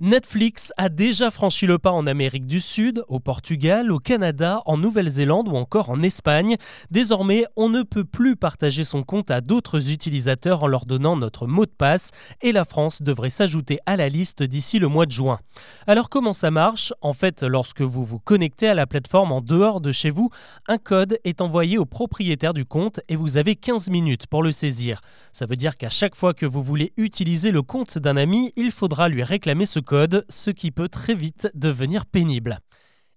Netflix a déjà franchi le pas en Amérique du Sud, au Portugal, au Canada, en Nouvelle-Zélande ou encore en Espagne. Désormais, on ne peut plus partager son compte à d'autres utilisateurs en leur donnant notre mot de passe et la France devrait s'ajouter à la liste d'ici le mois de juin. Alors comment ça marche? En fait, lorsque vous vous connectez à la plateforme en dehors de chez vous, un code est envoyé au propriétaire du compte et vous avez 15 minutes pour le saisir. Ça veut dire qu'à chaque fois que vous voulez utiliser le compte d'un ami, il faudra lui réclamer ce code, ce qui peut très vite devenir pénible.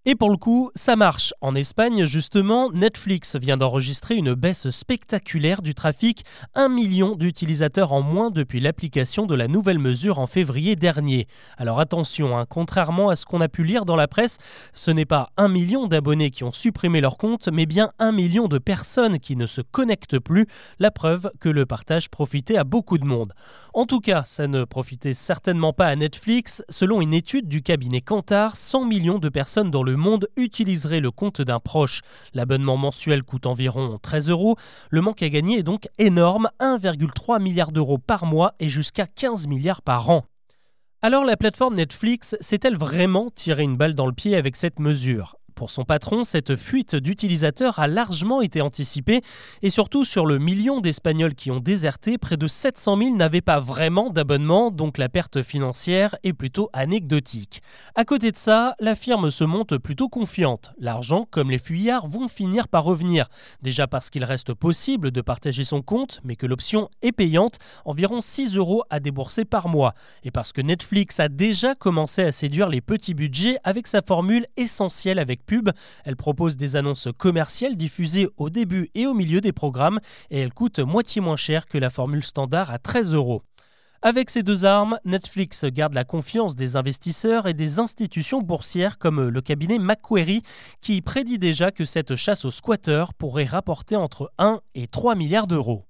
Et pour le coup, ça marche. En Espagne, justement, Netflix vient d'enregistrer une baisse spectaculaire du trafic, un million d'utilisateurs en moins depuis l'application de la nouvelle mesure en février dernier. Alors attention, hein, contrairement à ce qu'on a pu lire dans la presse, ce n'est pas un million d'abonnés qui ont supprimé leur compte, mais bien un million de personnes qui ne se connectent plus, la preuve que le partage profitait à beaucoup de monde. En tout cas, ça ne profitait certainement pas à Netflix. Selon une étude du cabinet Kantar, 100 millions de personnes dans le le monde utiliserait le compte d'un proche. L'abonnement mensuel coûte environ 13 euros. Le manque à gagner est donc énorme, 1,3 milliard d'euros par mois et jusqu'à 15 milliards par an. Alors la plateforme Netflix s'est-elle vraiment tiré une balle dans le pied avec cette mesure? Pour son patron, cette fuite d'utilisateurs a largement été anticipée et surtout sur le million d'Espagnols qui ont déserté, près de 700 000 n'avaient pas vraiment d'abonnement, donc la perte financière est plutôt anecdotique. À côté de ça, la firme se monte plutôt confiante. L'argent, comme les fuyards, vont finir par revenir. Déjà parce qu'il reste possible de partager son compte, mais que l'option est payante, environ 6 euros à débourser par mois. Et parce que Netflix a déjà commencé à séduire les petits budgets avec sa formule essentielle avec elle propose des annonces commerciales diffusées au début et au milieu des programmes et elle coûte moitié moins cher que la formule standard à 13 euros. Avec ces deux armes, Netflix garde la confiance des investisseurs et des institutions boursières comme le cabinet Macquarie qui prédit déjà que cette chasse aux squatteurs pourrait rapporter entre 1 et 3 milliards d'euros.